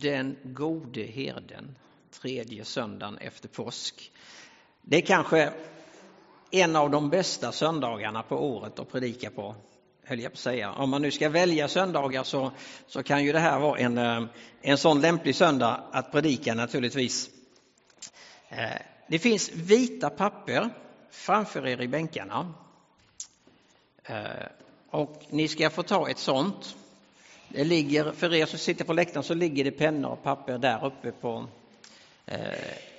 Den gode herden, tredje söndagen efter påsk. Det är kanske en av de bästa söndagarna på året att predika på, höll jag på att säga. Om man nu ska välja söndagar så, så kan ju det här vara en, eh, en sån lämplig söndag att predika naturligtvis. Eh, det finns vita papper framför er i bänkarna. Eh, och ni ska få ta ett sånt. Det ligger, för er som sitter på läktaren så ligger det pennor och papper där uppe på eh,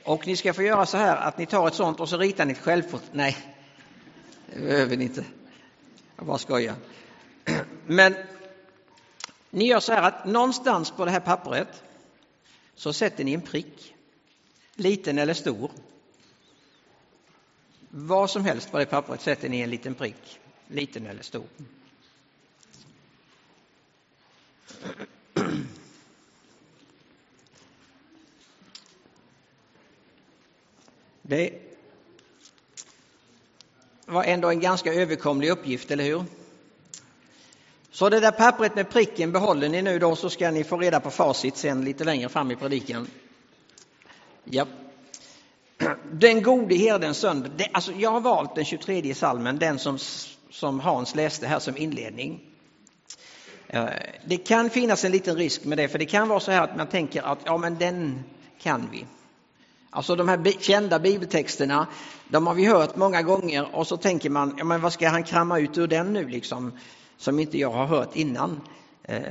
och ni ska få göra så här att ni tar ett sånt och så ritar ni ett självfot. Nej, det behöver ni inte. Jag bara skojar. Men ni gör så här att någonstans på det här pappret så sätter ni en prick. Liten eller stor. Vad som helst på det pappret sätter ni en liten prick. Liten eller stor. Det var ändå en ganska överkomlig uppgift, eller hur? Så det där pappret med pricken behåller ni nu då så ska ni få reda på facit sen lite längre fram i predikan. Ja. Den gode herdens söndag. Det, alltså jag har valt den 23 salmen, den som, som Hans läste här som inledning. Det kan finnas en liten risk med det, för det kan vara så här att man tänker att ja, men den kan vi. Alltså de här kända bibeltexterna, de har vi hört många gånger och så tänker man, ja men vad ska han kramma ut ur den nu liksom, som inte jag har hört innan? Eh,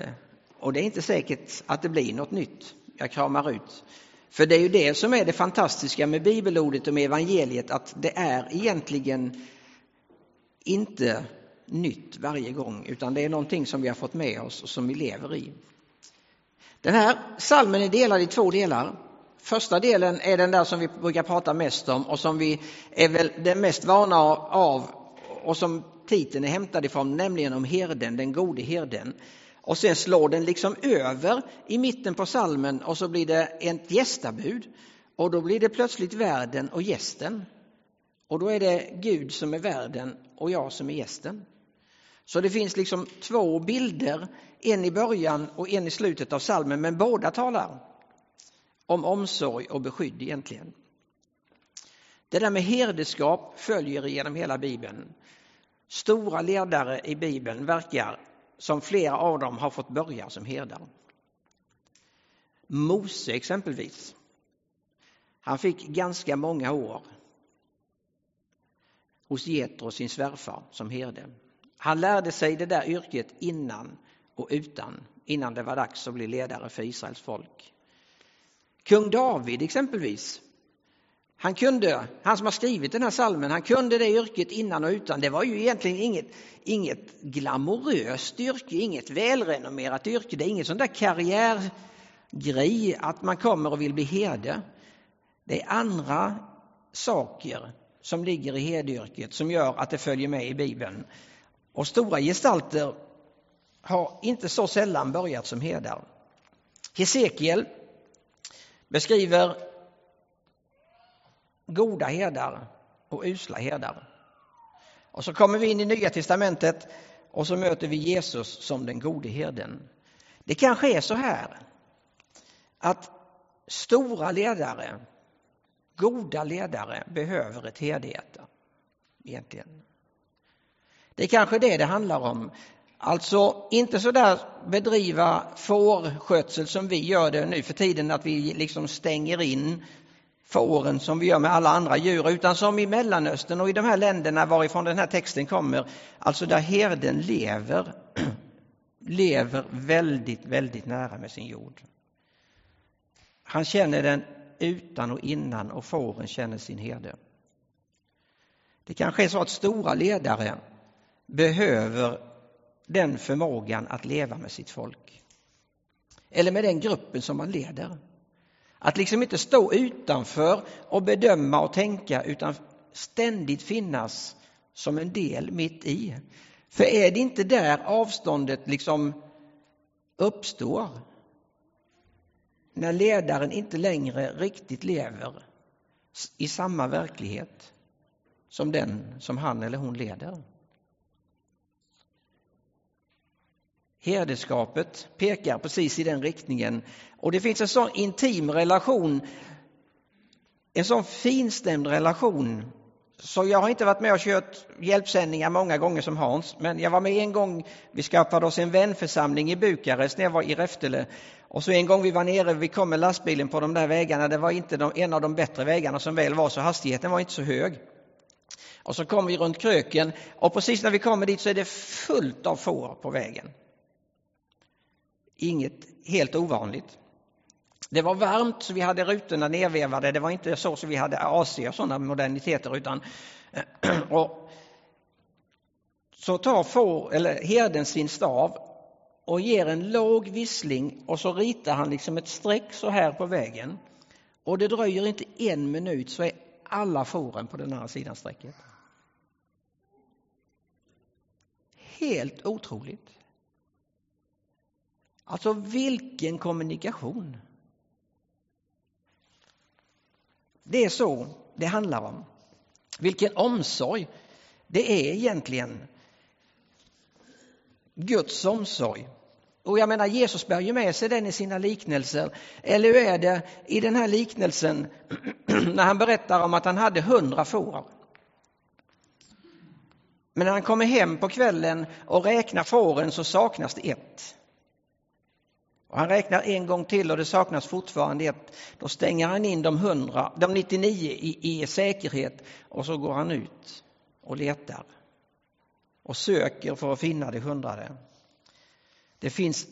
och det är inte säkert att det blir något nytt jag kramar ut. För det är ju det som är det fantastiska med bibelordet och med evangeliet, att det är egentligen inte nytt varje gång, utan det är någonting som vi har fått med oss och som vi lever i. Den här salmen är delad i två delar. Första delen är den där som vi brukar prata mest om och som vi är väl den mest vana av och som titeln är hämtad ifrån, nämligen om herden, den gode herden. Och sen slår den liksom över i mitten på salmen och så blir det ett gästabud. Och då blir det plötsligt värden och gästen. Och då är det Gud som är värden och jag som är gästen. Så det finns liksom två bilder, en i början och en i slutet av salmen, men båda talar om omsorg och beskydd egentligen. Det där med herdeskap följer genom hela Bibeln. Stora ledare i Bibeln verkar som flera av dem har fått börja som herdar. Mose exempelvis. Han fick ganska många år hos Jetro, sin svärfar, som herde. Han lärde sig det där yrket innan och utan, innan det var dags att bli ledare för Israels folk. Kung David exempelvis, han kunde, han som har skrivit den här salmen, han kunde det yrket innan och utan. Det var ju egentligen inget, inget glamoröst yrke, inget välrenommerat yrke. Det är inget sån där karriärgrej att man kommer och vill bli herde. Det är andra saker som ligger i herdeyrket som gör att det följer med i Bibeln. Och stora gestalter har inte så sällan börjat som herdar. Hesekiel beskriver goda herdar och usla herdar. Och så kommer vi in i Nya Testamentet och så möter vi Jesus som den gode herden. Det kanske är så här att stora ledare, goda ledare behöver ett herdehjärta. Egentligen. Det är kanske det det handlar om. Alltså inte så där bedriva fårskötsel som vi gör det nu för tiden, att vi liksom stänger in fåren som vi gör med alla andra djur, utan som i Mellanöstern och i de här länderna varifrån den här texten kommer, alltså där herden lever, lever väldigt, väldigt nära med sin jord. Han känner den utan och innan och fåren känner sin herde. Det kanske är så att stora ledare behöver den förmågan att leva med sitt folk. Eller med den gruppen som man leder. Att liksom inte stå utanför och bedöma och tänka utan ständigt finnas som en del mitt i. För är det inte där avståndet liksom uppstår? När ledaren inte längre riktigt lever i samma verklighet som den som han eller hon leder. Herdeskapet pekar precis i den riktningen. Och det finns en sån intim relation, en sån finstämd relation. Så jag har inte varit med och kört hjälpsändningar många gånger som Hans, men jag var med en gång, vi skaffade oss en vänförsamling i Bukarest när jag var i Räftele. Och så en gång vi var nere, vi kom med lastbilen på de där vägarna, det var inte de, en av de bättre vägarna som väl var, så hastigheten var inte så hög. Och så kom vi runt kröken och precis när vi kommer dit så är det fullt av får på vägen. Inget helt ovanligt. Det var varmt så vi hade rutorna nedvevade. Det var inte så att vi hade AC och sådana moderniteter utan och så tar får, eller herden sin stav och ger en låg vissling och så ritar han liksom ett streck så här på vägen. Och det dröjer inte en minut så är alla fåren på den andra sidan strecket. Helt otroligt. Alltså vilken kommunikation! Det är så det handlar om. Vilken omsorg det är egentligen. Guds omsorg. Och jag menar Jesus bär ju med sig den i sina liknelser. Eller hur är det i den här liknelsen när han berättar om att han hade hundra får. Men när han kommer hem på kvällen och räknar fåren så saknas det ett. Och han räknar en gång till och det saknas fortfarande ett. Då stänger han in de, 100, de 99 i, i säkerhet och så går han ut och letar och söker för att finna det hundrade. Det finns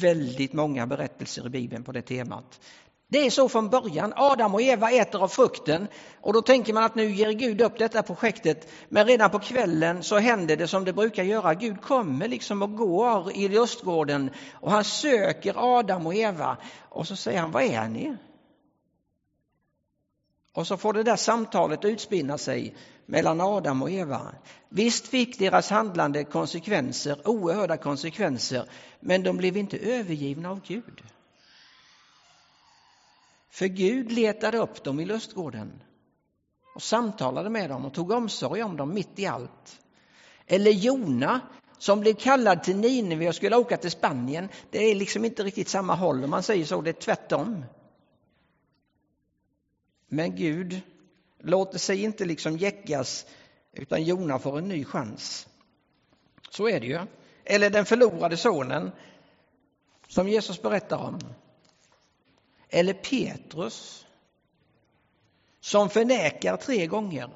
väldigt många berättelser i Bibeln på det temat. Det är så från början. Adam och Eva äter av frukten och då tänker man att nu ger Gud upp detta projektet. Men redan på kvällen så händer det som det brukar göra. Gud kommer liksom och går i lustgården och han söker Adam och Eva och så säger han, vad är ni? Och så får det där samtalet utspinna sig mellan Adam och Eva. Visst fick deras handlande konsekvenser, oerhörda konsekvenser, men de blev inte övergivna av Gud. För Gud letade upp dem i lustgården och samtalade med dem och tog omsorg om dem mitt i allt. Eller Jona som blev kallad till Nineve och skulle åka till Spanien. Det är liksom inte riktigt samma håll om man säger så, det är tvärtom. Men Gud låter sig inte liksom jäckas utan Jona får en ny chans. Så är det ju. Eller den förlorade sonen som Jesus berättar om. Eller Petrus som förnekar tre gånger.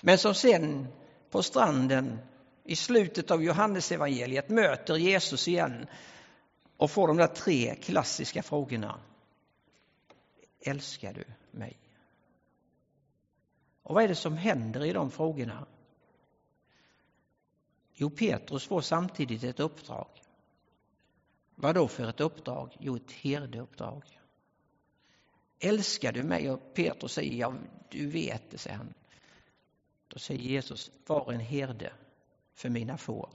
Men som sen på stranden i slutet av Johannesevangeliet möter Jesus igen och får de där tre klassiska frågorna. Älskar du mig? Och vad är det som händer i de frågorna? Jo, Petrus får samtidigt ett uppdrag. Vad då för ett uppdrag? Jo, ett herdeuppdrag. Älskar du mig? Och Petrus säger, ja, du vet det, säger han. Då säger Jesus, var en herde för mina får.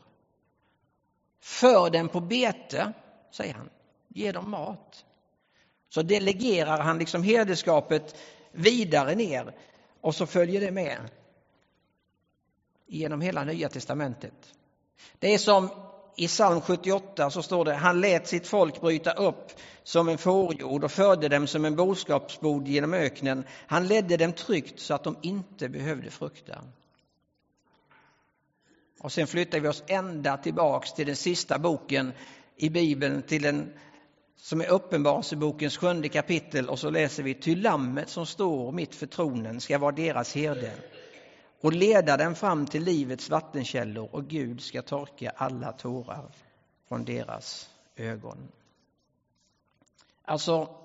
För dem på bete, säger han. Ge dem mat. Så delegerar han liksom herdeskapet vidare ner och så följer det med genom hela Nya testamentet. Det är som i psalm 78 så står det, han lät sitt folk bryta upp som en fårjord och förde dem som en boskapsbod genom öknen. Han ledde dem tryggt så att de inte behövde frukta. Och sen flyttar vi oss ända tillbaks till den sista boken i Bibeln, till den som är Uppenbarelsebokens sjunde kapitel och så läser vi, ty lammet som står mitt för tronen ska vara deras herde och leda dem fram till livets vattenkällor och Gud ska torka alla tårar från deras ögon. Alltså,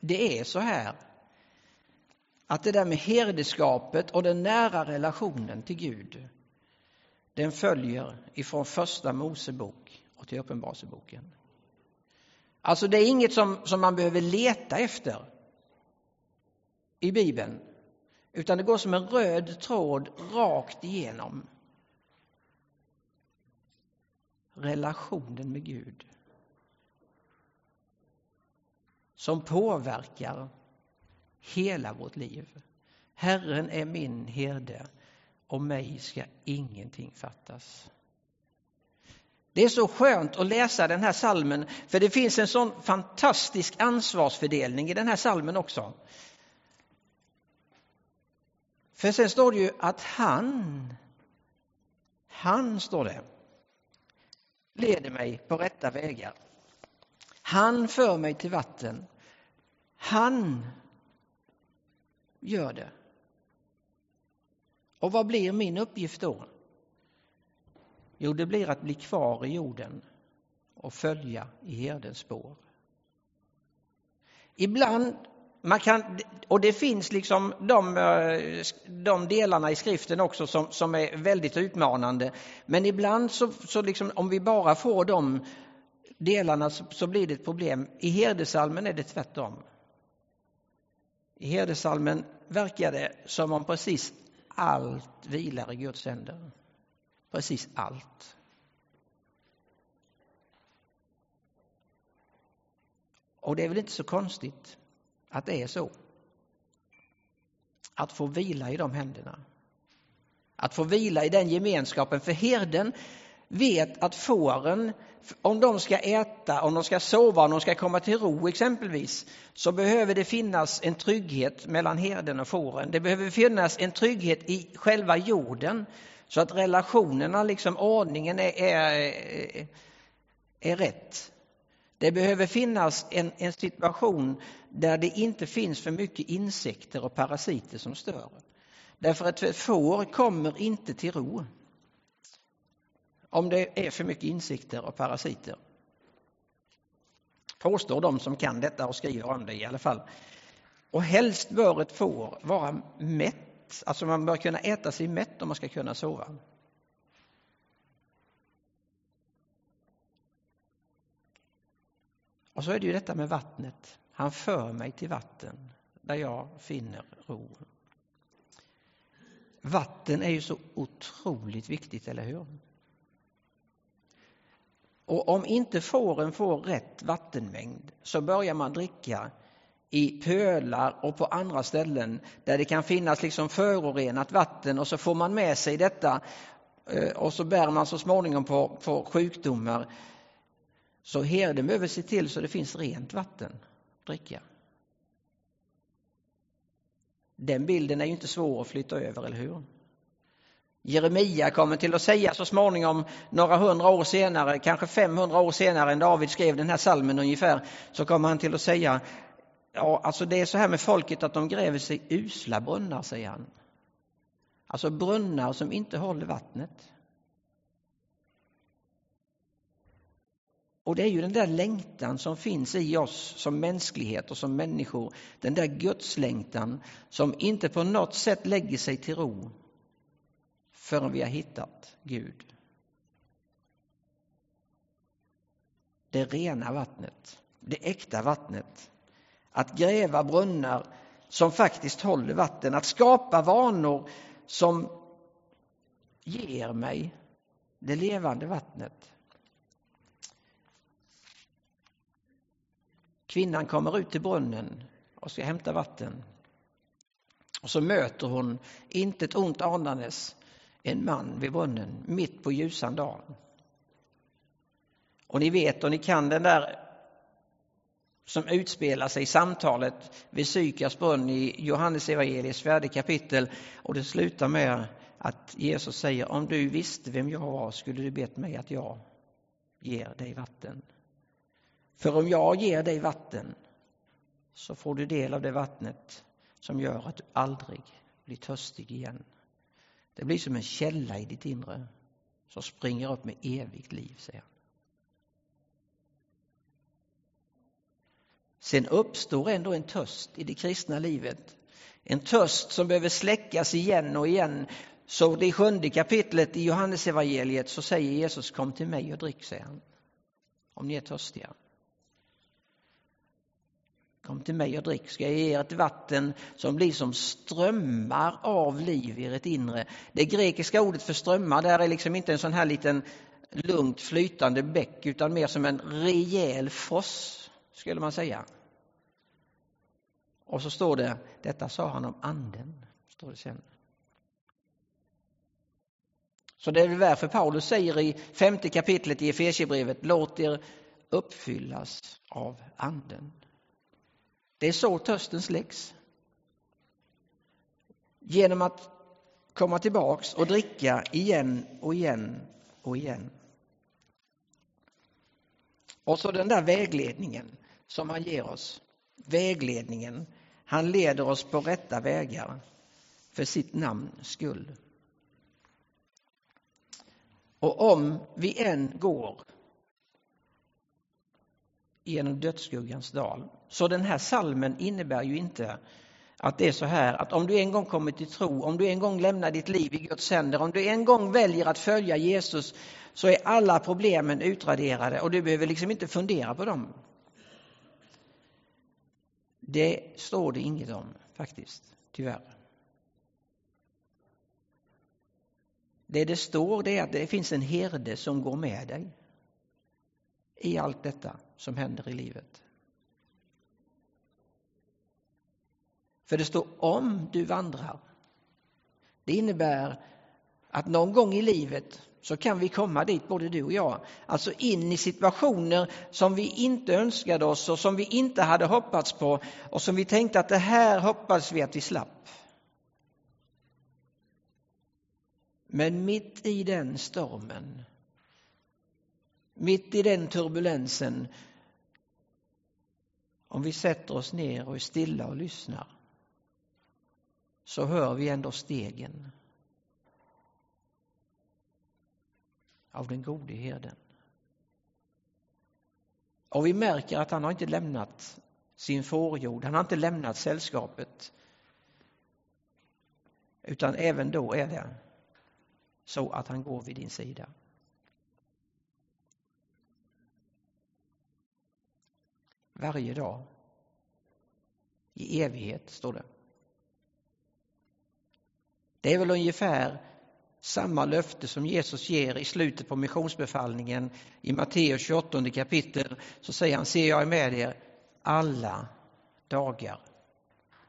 det är så här att det där med herdeskapet och den nära relationen till Gud, den följer ifrån första Mosebok och till Uppenbarelseboken. Alltså det är inget som, som man behöver leta efter i Bibeln. Utan det går som en röd tråd rakt igenom relationen med Gud. Som påverkar hela vårt liv. Herren är min herde och mig ska ingenting fattas. Det är så skönt att läsa den här salmen för det finns en sån fantastisk ansvarsfördelning i den här salmen också. För sen står det ju att han, han står det, leder mig på rätta vägar. Han för mig till vatten. Han gör det. Och vad blir min uppgift då? Jo, det blir att bli kvar i jorden och följa i herdens spår. Ibland, man kan, och det finns liksom de, eh, de delarna i skriften också som, som är väldigt utmanande, men ibland så, så liksom, om vi bara får de delarna så, så blir det ett problem. I herdesalmen är det tvärtom. I herdesalmen verkar det som om precis allt vilar i Guds händer. Precis allt. Och det är väl inte så konstigt att det är så. Att få vila i de händerna. Att få vila i den gemenskapen. För herden vet att fåren, om de ska äta, om de ska sova, om de ska komma till ro exempelvis, så behöver det finnas en trygghet mellan herden och fåren. Det behöver finnas en trygghet i själva jorden så att relationerna, liksom ordningen är, är, är rätt. Det behöver finnas en, en situation där det inte finns för mycket insekter och parasiter som stör. Därför att ett får kommer inte till ro om det är för mycket insekter och parasiter. Påstår de som kan detta och skriver om det i alla fall. Och helst bör ett får vara mätt Alltså man bör kunna äta sig mätt om man ska kunna sova. Och så är det ju detta med vattnet. Han för mig till vatten där jag finner ro. Vatten är ju så otroligt viktigt, eller hur? Och om inte fåren får rätt vattenmängd så börjar man dricka i pölar och på andra ställen där det kan finnas liksom förorenat vatten och så får man med sig detta eh, och så bär man så småningom på, på sjukdomar. Så herden behöver se till så det finns rent vatten att dricka. Den bilden är ju inte svår att flytta över, eller hur? Jeremia kommer till att säga så småningom, några hundra år senare, kanske 500 år senare än David skrev den här salmen ungefär, så kommer han till att säga Ja, alltså det är så här med folket att de gräver sig usla brunnar, säger han. Alltså brunnar som inte håller vattnet. Och det är ju den där längtan som finns i oss som mänsklighet och som människor. Den där gudslängtan som inte på något sätt lägger sig till ro förrän vi har hittat Gud. Det rena vattnet, det äkta vattnet att gräva brunnar som faktiskt håller vatten, att skapa vanor som ger mig det levande vattnet. Kvinnan kommer ut till brunnen och ska hämta vatten. Och så möter hon, inte ett ont anandes, en man vid brunnen mitt på ljusan dag. Och ni vet och ni kan den där som utspelar sig i samtalet vid Sykars brunn i Johannes evangeliets fjärde kapitel och det slutar med att Jesus säger om du visste vem jag var skulle du bett mig att jag ger dig vatten. För om jag ger dig vatten så får du del av det vattnet som gör att du aldrig blir törstig igen. Det blir som en källa i ditt inre som springer upp med evigt liv, säger han. Sen uppstår ändå en törst i det kristna livet. En törst som behöver släckas igen och igen. Så det sjunde kapitlet i Johannesevangeliet så säger Jesus kom till mig och drick, säger han. Om ni är törstiga. Kom till mig och drick, ska jag ge er ett vatten som blir som strömmar av liv i ert inre. Det grekiska ordet för strömmar där är liksom inte en sån här liten lugnt flytande bäck utan mer som en rejäl foss skulle man säga. Och så står det, detta sa han om anden. Står det sen. Så det är väl därför Paulus säger i femte kapitlet i Efesierbrevet, låt er uppfyllas av anden. Det är så törsten släcks. Genom att komma tillbaks och dricka igen och igen och igen. Och så den där vägledningen som han ger oss. Vägledningen. Han leder oss på rätta vägar för sitt namns skull. Och om vi än går genom dödsskuggans dal. Så den här salmen innebär ju inte att det är så här att om du en gång kommer till tro, om du en gång lämnar ditt liv i Guds händer, om du en gång väljer att följa Jesus så är alla problemen utraderade och du behöver liksom inte fundera på dem. Det står det inget om faktiskt, tyvärr. Det det står det är att det finns en herde som går med dig i allt detta som händer i livet. För det står om du vandrar. Det innebär att någon gång i livet så kan vi komma dit, både du och jag. Alltså in i situationer som vi inte önskade oss och som vi inte hade hoppats på och som vi tänkte att det här hoppas vi att vi slapp. Men mitt i den stormen, mitt i den turbulensen, om vi sätter oss ner och är stilla och lyssnar, så hör vi ändå stegen av den gode herden. Och vi märker att han har inte lämnat sin fårjord, han har inte lämnat sällskapet. Utan även då är det så att han går vid din sida. Varje dag. I evighet, står det. Det är väl ungefär samma löfte som Jesus ger i slutet på missionsbefallningen i Matteus 28 kapitel. Så säger han, ser jag är med er alla dagar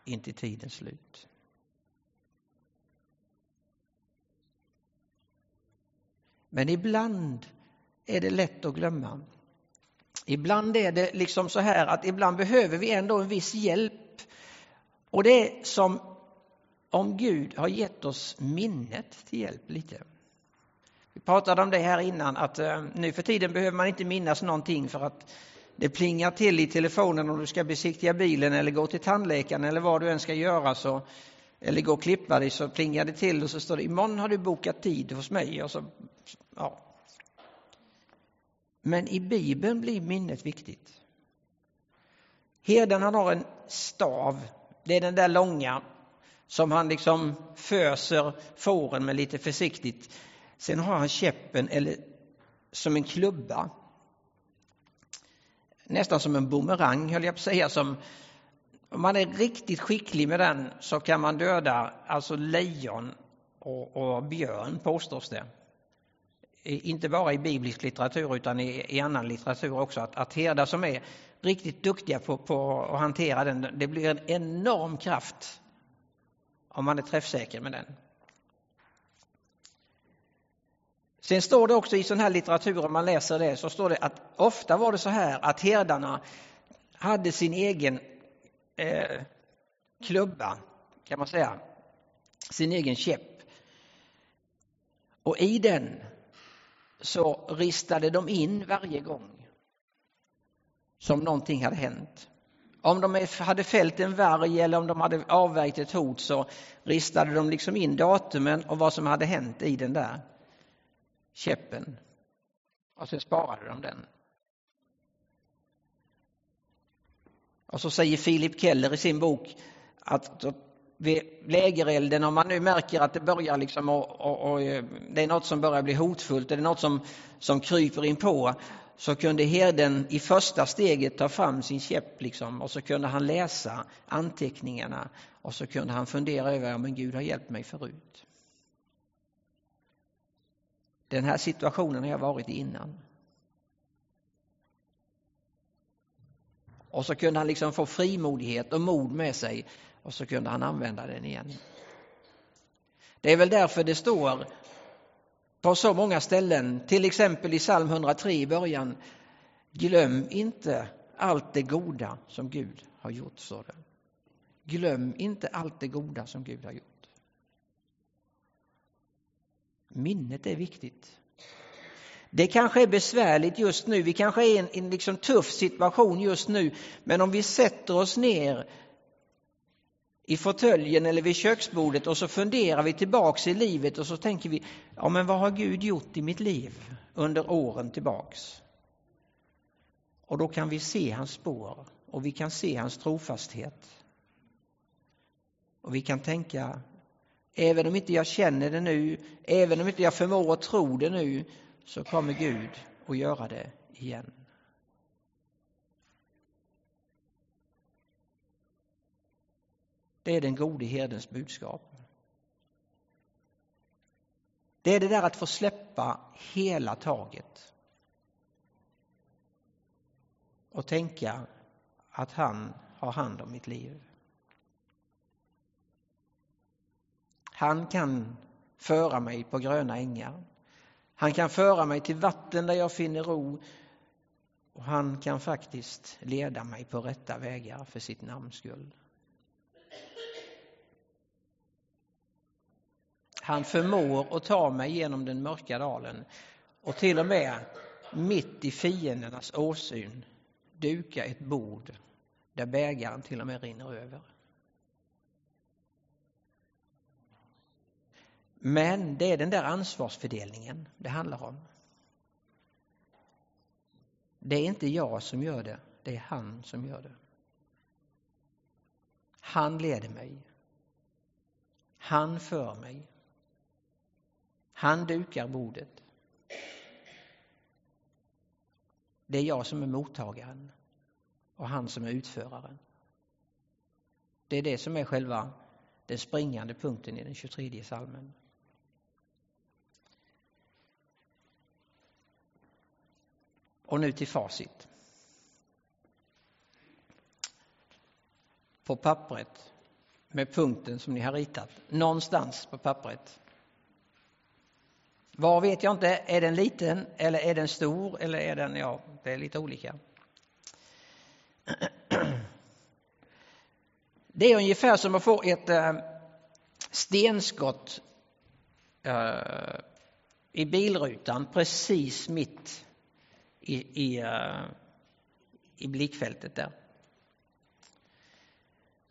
intill tidens slut. Men ibland är det lätt att glömma. Ibland är det liksom så här att ibland behöver vi ändå en viss hjälp. Och det är som om Gud har gett oss minnet till hjälp lite. Vi pratade om det här innan att eh, nu för tiden behöver man inte minnas någonting för att det plingar till i telefonen om du ska besiktiga bilen eller gå till tandläkaren eller vad du än ska göra så eller gå och klippa dig så plingar det till och så står det imorgon har du bokat tid hos mig och så ja. Men i Bibeln blir minnet viktigt. Herden han har en stav, det är den där långa som han liksom föser fåren med lite försiktigt. Sen har han käppen eller som en klubba. Nästan som en bumerang höll jag på att säga. Som, om man är riktigt skicklig med den så kan man döda alltså lejon och, och björn påstås det. Inte bara i biblisk litteratur utan i, i annan litteratur också. Att, att herdar som är riktigt duktiga på, på att hantera den, det blir en enorm kraft om man är träffsäker med den. Sen står det också i sån här litteratur, om man läser det, så står det att ofta var det så här att herdarna hade sin egen eh, klubba, kan man säga, sin egen käpp. Och i den så ristade de in varje gång som någonting hade hänt. Om de hade fällt en varg eller om de hade avvärjt ett hot så ristade de liksom in datumen och vad som hade hänt i den där käppen. Och så sparade de den. Och så säger Philip Keller i sin bok att vid lägerelden, om man nu märker att det börjar liksom och, och, och, eh, det är något som börjar bli hotfullt, det är något som, som kryper in på så kunde herden i första steget ta fram sin käpp liksom, och så kunde han läsa anteckningarna och så kunde han fundera över om Gud har hjälpt mig förut. Den här situationen har jag varit i innan. Och så kunde han liksom få frimodighet och mod med sig och så kunde han använda den igen. Det är väl därför det står på så många ställen, till exempel i psalm 103 i början. Glöm inte allt det goda som Gud har gjort, står det. Glöm inte allt det goda som Gud har gjort. Minnet är viktigt. Det kanske är besvärligt just nu, vi kanske är i en, en liksom tuff situation just nu, men om vi sätter oss ner i fåtöljen eller vid köksbordet och så funderar vi tillbaks i livet och så tänker vi, ja men vad har Gud gjort i mitt liv under åren tillbaks? Och då kan vi se hans spår och vi kan se hans trofasthet. Och vi kan tänka, även om inte jag känner det nu, även om inte jag förmår att tro det nu, så kommer Gud att göra det igen. Det är den gode herdens budskap. Det är det där att få släppa hela taget. Och tänka att han har hand om mitt liv. Han kan föra mig på gröna ängar. Han kan föra mig till vatten där jag finner ro. Och han kan faktiskt leda mig på rätta vägar för sitt namns skull. Han förmår att ta mig genom den mörka dalen och till och med mitt i fiendernas åsyn duka ett bord där bägaren till och med rinner över. Men det är den där ansvarsfördelningen det handlar om. Det är inte jag som gör det, det är han som gör det. Han leder mig. Han för mig. Han dukar bordet. Det är jag som är mottagaren och han som är utföraren. Det är det som är själva den springande punkten i den 23 salmen. Och nu till facit. På pappret med punkten som ni har ritat, någonstans på pappret. Var vet jag inte, är den liten eller är den stor eller är den, ja, det är lite olika. Det är ungefär som att få ett eh, stenskott eh, i bilrutan precis mitt i, i, eh, i blickfältet där.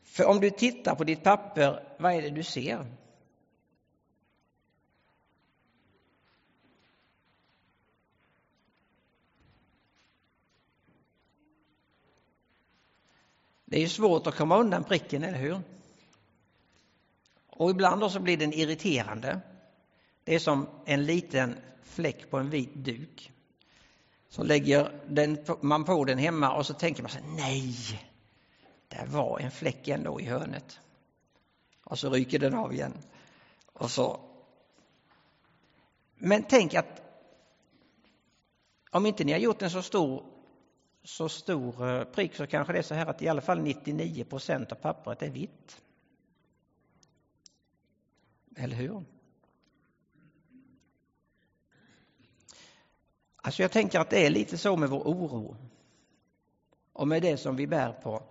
För om du tittar på ditt papper, vad är det du ser? Det är ju svårt att komma undan pricken, eller hur? Och ibland då så blir den irriterande. Det är som en liten fläck på en vit duk. Så lägger den, man på den hemma och så tänker man sig nej, det var en fläck ändå i hörnet. Och så ryker den av igen. Och så. Men tänk att om inte ni har gjort en så stor, så stor eh, prick så kanske det är så här att i alla fall 99 procent av pappret är vitt. Eller hur? Alltså jag tänker att det är lite så med vår oro och med det som vi bär på.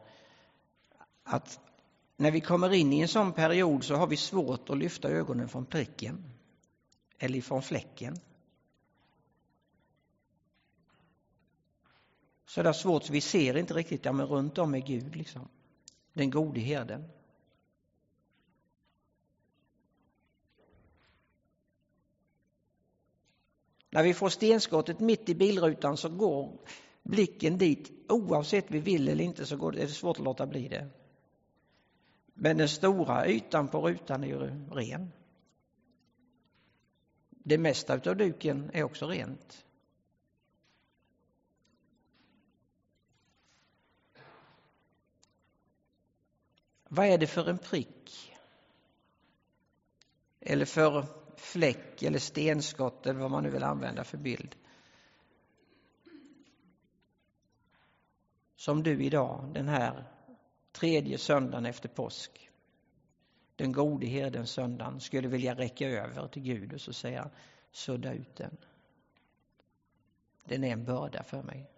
Att när vi kommer in i en sån period så har vi svårt att lyfta ögonen från pricken eller från fläcken. Så det är svårt, så vi ser inte riktigt, ja men runt om är Gud liksom. Den gode herden. När vi får stenskottet mitt i bilrutan så går blicken dit. Oavsett vi vill eller inte så går det, är det svårt att låta bli det. Men den stora ytan på rutan är ju ren. Det mesta av duken är också rent. Vad är det för en prick? Eller för fläck eller stenskott eller vad man nu vill använda för bild. Som du idag, den här tredje söndagen efter påsk, den gode herdens söndagen, skulle vilja räcka över till Gud och så säga sudda ut den. Den är en börda för mig.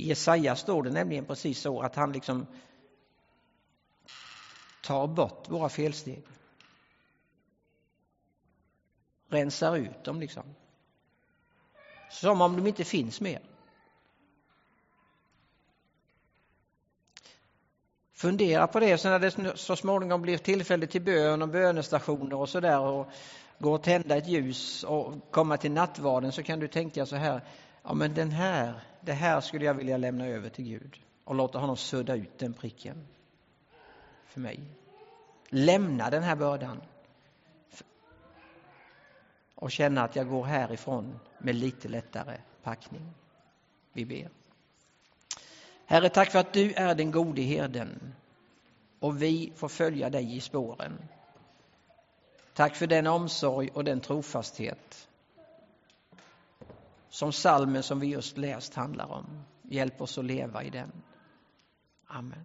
I Jesaja står det nämligen precis så att han liksom tar bort våra felsteg. Rensar ut dem liksom. Som om de inte finns mer. Fundera på det, så när det så småningom blir tillfälle till bön och bönestationer och sådär och gå och tända ett ljus och komma till nattvarden så kan du tänka så här, ja men den här, det här skulle jag vilja lämna över till Gud och låta honom sudda ut den pricken för mig. Lämna den här bördan och känna att jag går härifrån med lite lättare packning. Vi ber. Herre, tack för att du är den gode herden och vi får följa dig i spåren. Tack för den omsorg och den trofasthet som salmen som vi just läst handlar om. Hjälp oss att leva i den. Amen.